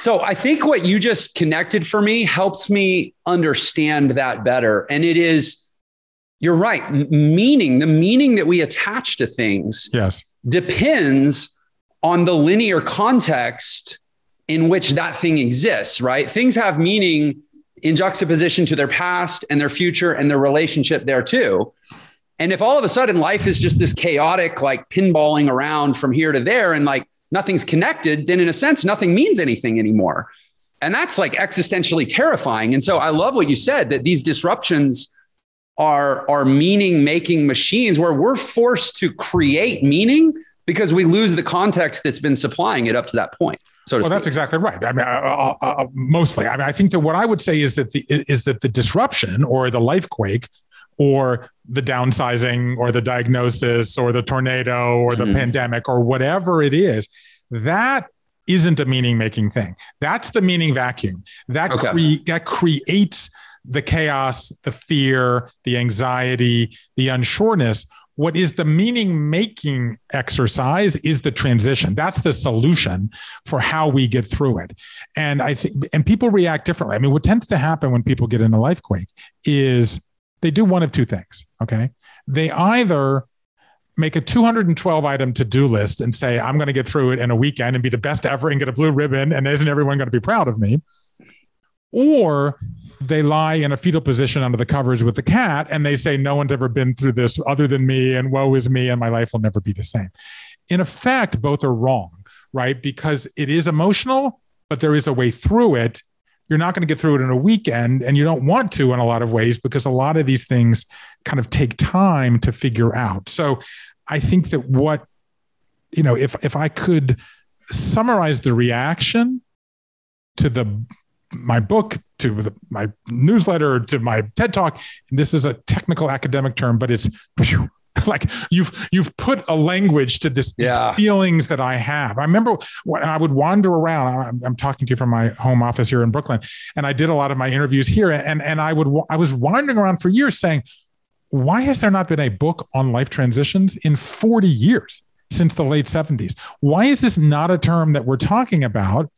so I think what you just connected for me helps me understand that better. And it is, you're right. Meaning, the meaning that we attach to things yes. depends on the linear context in which that thing exists, right? Things have meaning in juxtaposition to their past and their future and their relationship there too. And if all of a sudden life is just this chaotic, like pinballing around from here to there and like nothing's connected, then in a sense, nothing means anything anymore. And that's like existentially terrifying. And so I love what you said that these disruptions are, are meaning making machines where we're forced to create meaning because we lose the context that's been supplying it up to that point. So well, that's exactly right. I mean, uh, uh, uh, uh, mostly. I mean, I think that what I would say is that the is that the disruption or the life quake or the downsizing or the diagnosis or the tornado or the mm-hmm. pandemic or whatever it is, that isn't a meaning making thing. That's the meaning vacuum. That, okay. cre- that creates the chaos, the fear, the anxiety, the unsureness. What is the meaning making exercise is the transition. That's the solution for how we get through it. And I think, and people react differently. I mean, what tends to happen when people get in a life quake is they do one of two things. Okay. They either make a 212 item to do list and say, I'm going to get through it in a weekend and be the best ever and get a blue ribbon. And isn't everyone going to be proud of me? Or they lie in a fetal position under the covers with the cat and they say, No one's ever been through this other than me, and woe is me, and my life will never be the same. In effect, both are wrong, right? Because it is emotional, but there is a way through it you're not going to get through it in a weekend and you don't want to in a lot of ways because a lot of these things kind of take time to figure out so i think that what you know if if i could summarize the reaction to the my book to the, my newsletter to my ted talk this is a technical academic term but it's whew, like you've you've put a language to this yeah. these feelings that I have. I remember when I would wander around. I'm, I'm, talking to you from my home office here in Brooklyn, and I did a lot of my interviews here. And and I would I was wandering around for years saying, why has there not been a book on life transitions in 40 years since the late 70s? Why is this not a term that we're talking about?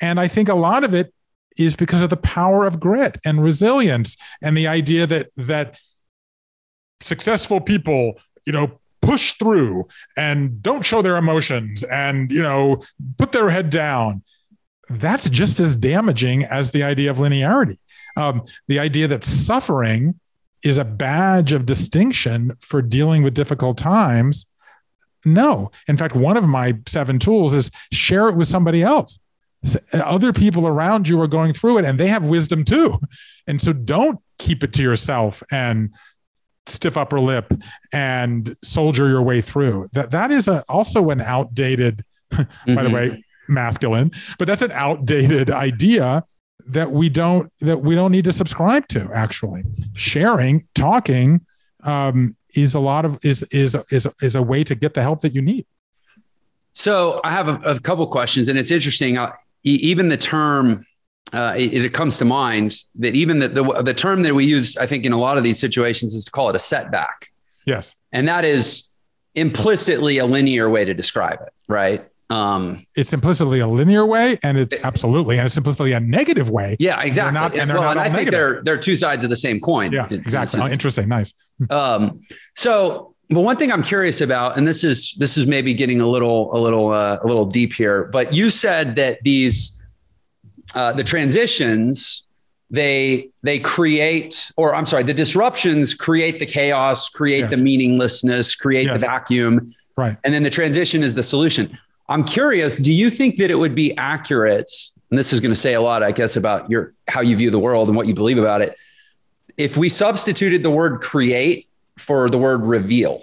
And I think a lot of it is because of the power of grit and resilience and the idea that that successful people, you know, push through and don't show their emotions and, you know, put their head down. That's just as damaging as the idea of linearity. Um, the idea that suffering is a badge of distinction for dealing with difficult times. No. In fact, one of my seven tools is share it with somebody else. Other people around you are going through it and they have wisdom too. And so don't keep it to yourself and stiff upper lip and soldier your way through. That that is a, also an outdated, mm-hmm. by the mm-hmm. way, masculine, but that's an outdated idea that we don't that we don't need to subscribe to. Actually, sharing, talking um, is a lot of is is is is a way to get the help that you need. So I have a, a couple questions, and it's interesting. Uh, even the term uh, it, it, comes to mind that even the, the, the term that we use, I think, in a lot of these situations is to call it a setback. Yes, and that is implicitly a linear way to describe it, right? Um, it's implicitly a linear way, and it's absolutely, and it's implicitly a negative way. Yeah, exactly. And, not, and, well, and I think they're they're two sides of the same coin. Yeah, exactly. Oh, interesting. Nice. Um, so, but one thing I'm curious about, and this is this is maybe getting a little a little uh, a little deep here, but you said that these uh, the transitions they they create or i'm sorry the disruptions create the chaos create yes. the meaninglessness create yes. the vacuum right and then the transition is the solution I'm curious, do you think that it would be accurate? And this is going to say a lot, I guess, about your how you view the world and what you believe about it. If we substituted the word create for the word reveal,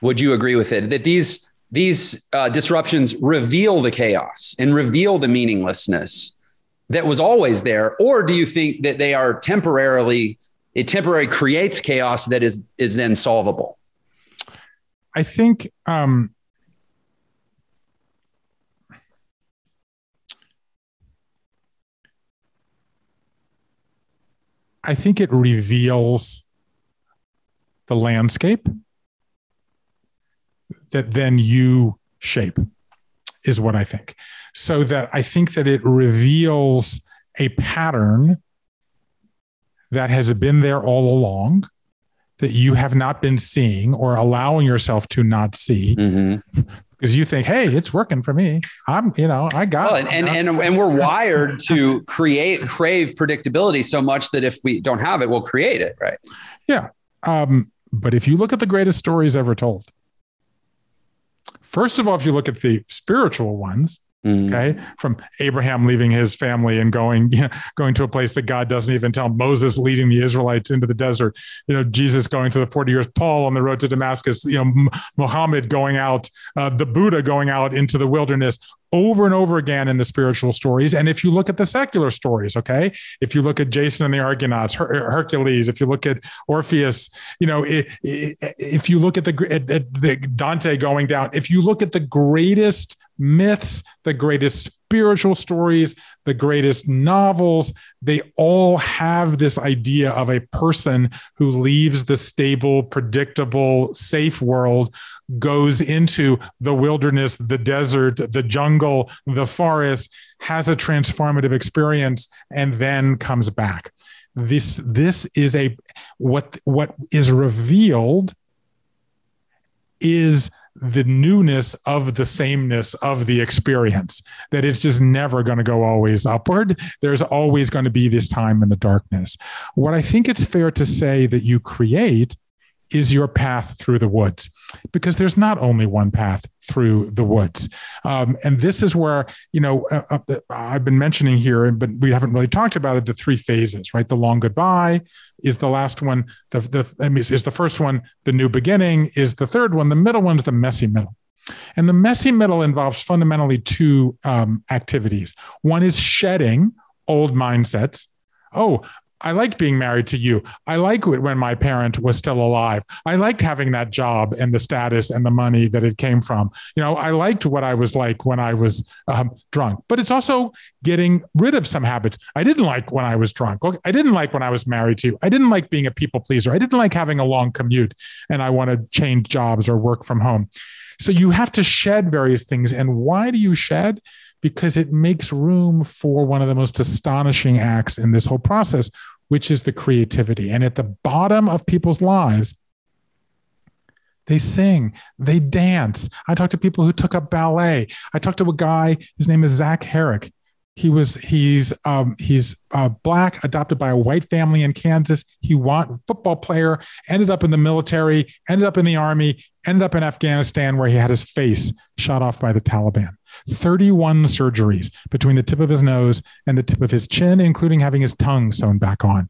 would you agree with it? That these these uh, disruptions reveal the chaos and reveal the meaninglessness that was always there, or do you think that they are temporarily it temporarily creates chaos that is is then solvable? I think um, I think it reveals the landscape that then you shape, is what I think. So that I think that it reveals a pattern that has been there all along that you have not been seeing or allowing yourself to not see mm-hmm because you think, hey, it's working for me. I'm, you know, I got well, and, and, and, and we're wired to create, crave predictability so much that if we don't have it, we'll create it. Right. Yeah. Um, but if you look at the greatest stories ever told, first of all, if you look at the spiritual ones, Mm. Okay, from Abraham leaving his family and going, you know, going to a place that God doesn't even tell. Moses leading the Israelites into the desert. You know, Jesus going through the forty years. Paul on the road to Damascus. You know, Muhammad going out. Uh, the Buddha going out into the wilderness over and over again in the spiritual stories. And if you look at the secular stories, okay, if you look at Jason and the Argonauts, Her- Hercules, if you look at Orpheus, you know, it, it, if you look at the, at, at the Dante going down, if you look at the greatest myths, the greatest spiritual stories, the greatest novels, they all have this idea of a person who leaves the stable, predictable, safe world, goes into the wilderness, the desert, the jungle, the forest, has a transformative experience, and then comes back. This, this is a what what is revealed is the newness of the sameness of the experience that it's just never going to go always upward. There's always going to be this time in the darkness. What i think it's fair to say that you create is your path through the woods because there's not only one path through the woods. Um, and this is where you know uh, uh, i've been mentioning here but we haven't really talked about it the three phases right? The long goodbye is the last one. The, the I mean, is the first one the new beginning is the third one. The middle one's the messy middle. And the messy middle involves fundamentally two um, activities. One is shedding old mindsets. Oh I liked being married to you. I like it when my parent was still alive. I liked having that job and the status and the money that it came from. You know, I liked what I was like when I was um, drunk. But it's also getting rid of some habits. I didn't like when I was drunk. I didn't like when I was married to you. I didn't like being a people pleaser. I didn't like having a long commute and I want to change jobs or work from home. So you have to shed various things. And why do you shed? Because it makes room for one of the most astonishing acts in this whole process, which is the creativity. And at the bottom of people's lives, they sing, they dance. I talked to people who took up ballet. I talked to a guy, his name is Zach Herrick. He was he's um, he's uh, black, adopted by a white family in Kansas. He want football player, ended up in the military, ended up in the army, ended up in Afghanistan where he had his face shot off by the Taliban. 31 surgeries between the tip of his nose and the tip of his chin, including having his tongue sewn back on.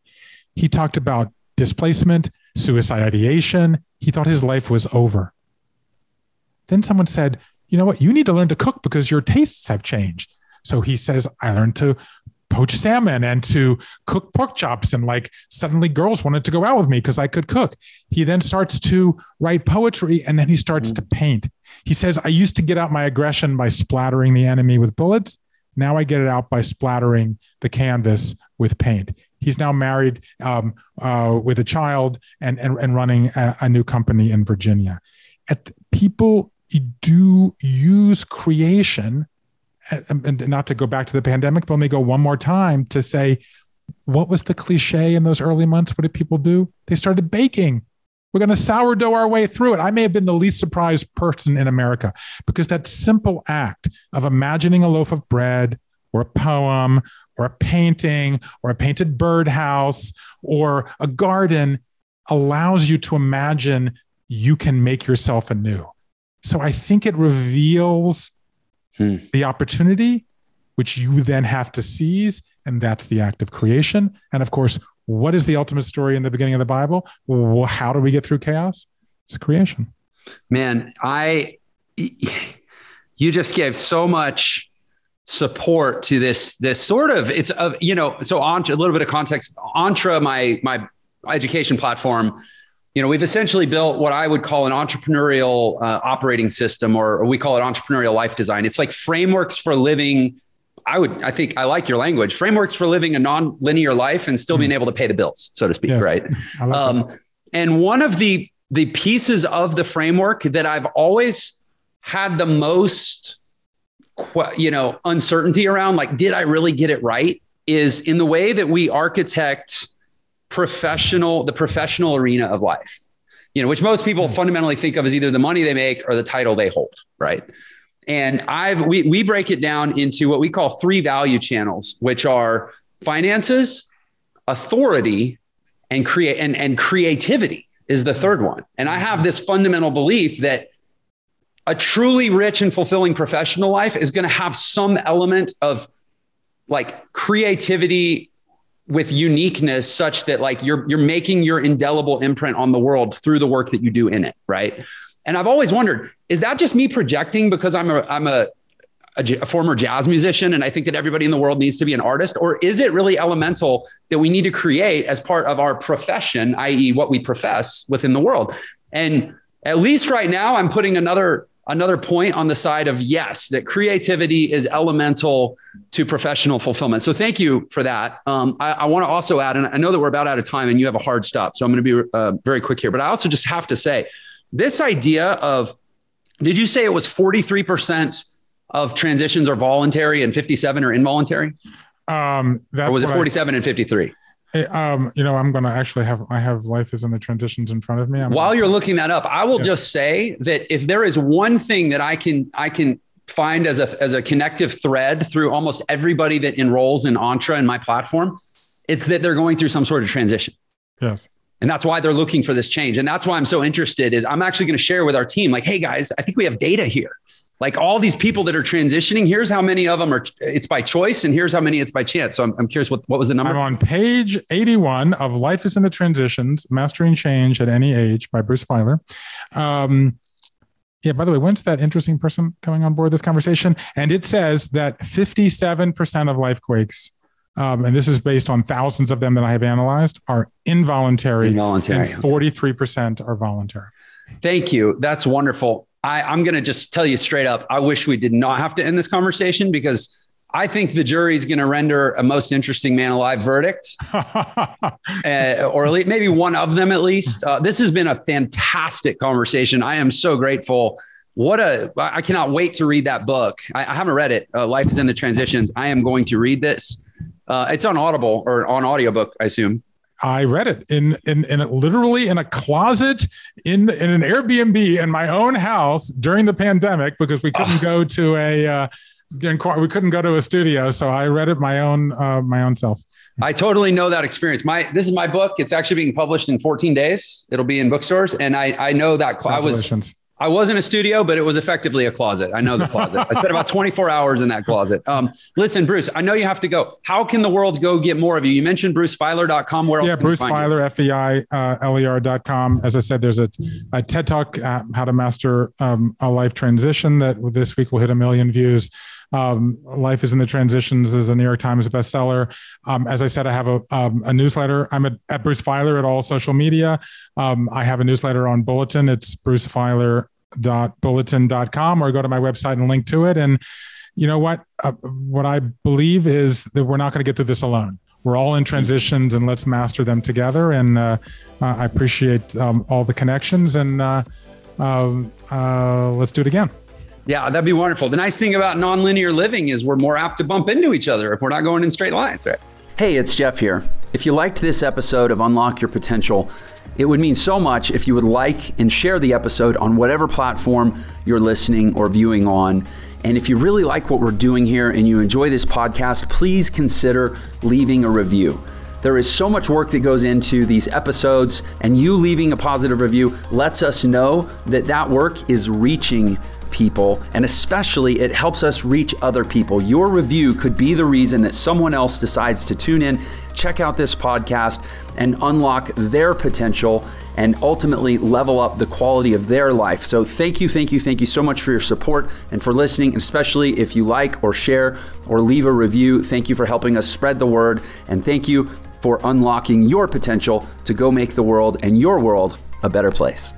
He talked about displacement, suicide ideation. He thought his life was over. Then someone said, You know what? You need to learn to cook because your tastes have changed. So he says, I learned to poach salmon and to cook pork chops. And like suddenly girls wanted to go out with me because I could cook. He then starts to write poetry and then he starts to paint. He says, I used to get out my aggression by splattering the enemy with bullets. Now I get it out by splattering the canvas with paint. He's now married um, uh, with a child and, and, and running a, a, new company in Virginia. At the, people do use creation and not to go back to the pandemic, but let me go one more time to say, what was the cliche in those early months? What did people do? They started baking. We're going to sourdough our way through it. I may have been the least surprised person in America because that simple act of imagining a loaf of bread or a poem or a painting or a painted birdhouse or a garden allows you to imagine you can make yourself anew. So I think it reveals hmm. the opportunity, which you then have to seize. And that's the act of creation. And of course, what is the ultimate story in the beginning of the Bible? Well, how do we get through chaos? It's creation. Man, I, you just gave so much support to this this sort of it's a you know so on a little bit of context Entre my my education platform you know we've essentially built what i would call an entrepreneurial uh, operating system or, or, we call it entrepreneurial life design it's like frameworks for living i would i think i like your language frameworks for living a non-linear life and still mm. being able to pay the bills so to speak yes. right um, and one of the the pieces of the framework that i've always had the most you know uncertainty around like did i really get it right is in the way that we architect professional the professional arena of life you know which most people hmm. fundamentally think of as either the money they make or the title they hold right and i've we, we break it down into what we call three value channels which are finances authority and create and, and creativity is the third one and i have this fundamental belief that a truly rich and fulfilling professional life is going to have some element of like creativity with uniqueness such that like you're you're making your indelible imprint on the world through the work that you do in it right? And i've always wondered is that just me projecting because i'm a i'm a a, a former jazz musician and i think that everybody in the world needs to be an artist? Or is it really elemental that we need to create as part of our profession i.e what we profess within the world? And at least right now i'm putting another another point on the side of yes, that creativity is elemental to professional fulfillment. So thank you for that. Um, I, I want to also add, and I know that we're about out of time and you have a hard stop. So I'm going to be uh, very quick here, but I also just have to say this idea of, did you say it was 43% of transitions are voluntary and 57 are involuntary? Um, or was it 47 and 53? Hey, um, you know, I'm gonna actually have I have life is in the transitions in front of me. I'm While gonna, you're looking that up, I will yeah. just say that if there is one thing that I can I can find as a as a connective thread through almost everybody that enrolls in Entre in my platform, it's that they're going through some sort of transition. Yes. And that's why they're looking for this change. And that's why I'm so interested is I'm actually going to share with our team like, hey guys, I think we have data here like all these people that are transitioning here's how many of them are it's by choice and here's how many it's by chance so i'm, I'm curious what, what was the number i'm on page 81 of life is in the transitions mastering change at any age by bruce feiler um, yeah by the way when's that interesting person coming on board this conversation and it says that 57% of life quakes um, and this is based on thousands of them that I have analyzed, are involuntary, involuntary. and 43% are voluntary. Thank you. That's wonderful. I, I'm going to just tell you straight up. I wish we did not have to end this conversation because I think the jury is going to render a most interesting man alive verdict, uh, or maybe one of them at least. Uh, this has been a fantastic conversation. I am so grateful. What a! I cannot wait to read that book. I, I haven't read it. Uh, Life is in the transitions. I am going to read this. Uh, it's on Audible or on audiobook, I assume. I read it in in, in literally in a closet in in an Airbnb in my own house during the pandemic because we couldn't oh. go to a uh, we couldn't go to a studio, so I read it my own uh, my own self. I totally know that experience. My this is my book. It's actually being published in 14 days. It'll be in bookstores, and I I know that cl- I was I was in a studio, but it was effectively a closet. I know the closet. I spent about 24 hours in that closet. Um, listen, Bruce, I know you have to go. How can the world go get more of you? You mentioned brucefeiler.com. Where else? Yeah, Bruce Feiler, F-E-I-L-E-R.com. As I said, there's a, a TED Talk, uh, How to Master um, a Life Transition that this week will hit a million views. Um, Life is in the Transitions is a New York Times bestseller. Um, as I said, I have a, um, a newsletter. I'm at, at, Bruce Feiler at all social media. Um, I have a newsletter on Bulletin. It's brucefeiler.bulletin.com or go to my website and link to it. And you know what? Uh, what I believe is that we're not going to get through this alone. We're all in transitions and let's master them together. And uh, I appreciate um, all the connections and uh, um, uh, let's do it again. Yeah, that'd be wonderful. The nice thing about nonlinear living is we're more apt to bump into each other if we're not going in straight lines, right? Hey, it's Jeff here. If you liked this episode of Unlock Your Potential, it would mean so much if you would like and share the episode on whatever platform you're listening or viewing on. And if you really like what we're doing here and you enjoy this podcast, please consider leaving a review. There is so much work that goes into these episodes, and you leaving a positive review lets us know that that work is reaching people, and especially it helps us reach other people. Your review could be the reason that someone else decides to tune in, check out this podcast, and unlock their potential and ultimately level up the quality of their life. So, thank you, thank you, thank you so much for your support and for listening, and especially if you like or share or leave a review. Thank you for helping us spread the word, and thank you for unlocking your potential to go make the world and your world a better place.